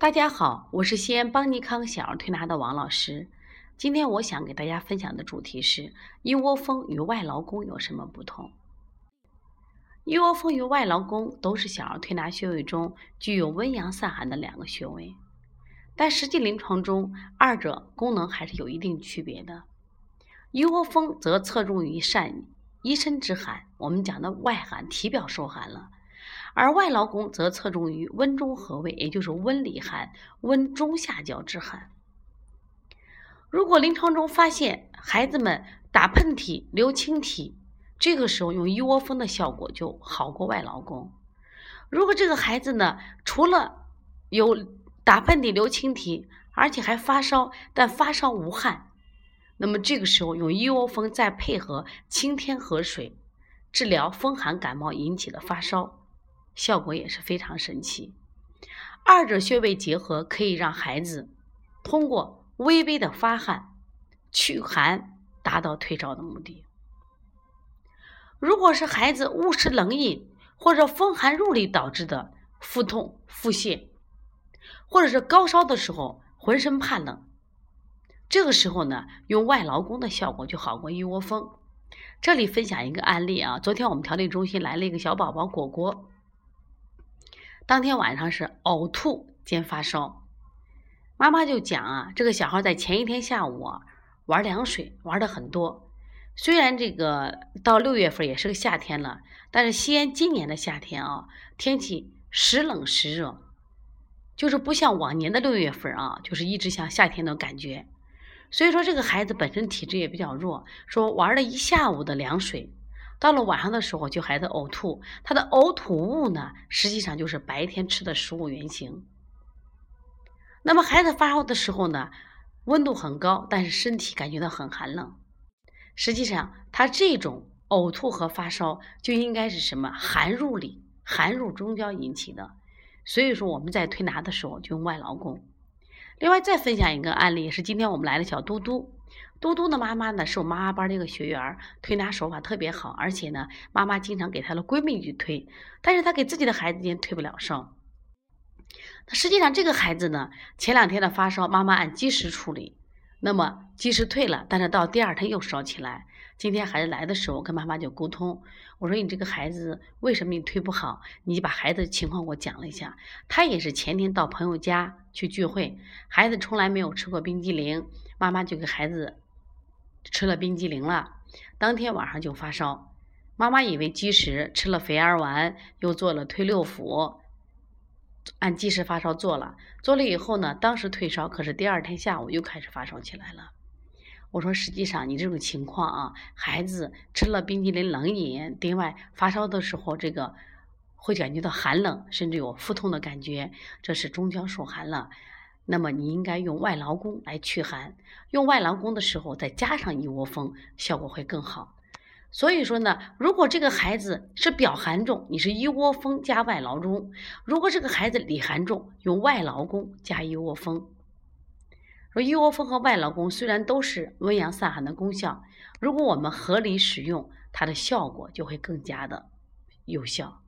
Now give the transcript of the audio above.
大家好，我是西安邦尼康小儿推拿的王老师。今天我想给大家分享的主题是一窝蜂与外劳宫有什么不同？一窝蜂与外劳宫都是小儿推拿穴位中具有温阳散寒的两个穴位，但实际临床中二者功能还是有一定区别的。一窝蜂则侧重于散一身之寒，我们讲的外寒，体表受寒了。而外劳宫则侧重于温中和胃，也就是温里寒、温中下焦之寒。如果临床中发现孩子们打喷嚏、流清涕，这个时候用一窝蜂的效果就好过外劳宫。如果这个孩子呢，除了有打喷嚏、流清涕，而且还发烧，但发烧无汗，那么这个时候用一窝蜂再配合清天河水，治疗风寒感冒引起的发烧。效果也是非常神奇，二者穴位结合，可以让孩子通过微微的发汗祛寒，达到退烧的目的。如果是孩子误食冷饮或者风寒入里导致的腹痛、腹泻，或者是高烧的时候浑身怕冷，这个时候呢，用外劳宫的效果就好过一窝蜂。这里分享一个案例啊，昨天我们调理中心来了一个小宝宝果果。当天晚上是呕吐兼发烧，妈妈就讲啊，这个小孩在前一天下午啊玩凉水玩的很多。虽然这个到六月份也是个夏天了，但是西安今年的夏天啊，天气时冷时热，就是不像往年的六月份啊，就是一直像夏天的感觉。所以说这个孩子本身体质也比较弱，说玩了一下午的凉水。到了晚上的时候，就孩子呕吐，他的呕吐物呢，实际上就是白天吃的食物原型。那么孩子发烧的时候呢，温度很高，但是身体感觉到很寒冷。实际上，他这种呕吐和发烧就应该是什么寒入里、寒入中焦引起的。所以说，我们在推拿的时候就用外劳宫。另外，再分享一个案例，是今天我们来的小嘟嘟。嘟嘟的妈妈呢，是我妈妈班的一个学员，推拿手法特别好，而且呢，妈妈经常给她的闺蜜去推，但是她给自己的孩子也推不了烧。那实际上这个孩子呢，前两天的发烧，妈妈按积食处理，那么积食退了，但是到第二天又烧起来。今天孩子来的时候，跟妈妈就沟通，我说你这个孩子为什么你推不好？你把孩子情况给我讲了一下。他也是前天到朋友家去聚会，孩子从来没有吃过冰激凌，妈妈就给孩子。吃了冰激凌了，当天晚上就发烧。妈妈以为积食，吃了肥儿丸，又做了推六腑，按积食发烧做了。做了以后呢，当时退烧，可是第二天下午又开始发烧起来了。我说，实际上你这种情况啊，孩子吃了冰激凌冷饮，另外发烧的时候，这个会感觉到寒冷，甚至有腹痛的感觉，这是中焦受寒了。那么你应该用外劳宫来驱寒，用外劳宫的时候再加上一窝蜂，效果会更好。所以说呢，如果这个孩子是表寒重，你是一窝蜂加外劳中；如果这个孩子里寒重，用外劳宫加一窝蜂。说一窝蜂和外劳宫虽然都是温阳散寒的功效，如果我们合理使用，它的效果就会更加的有效。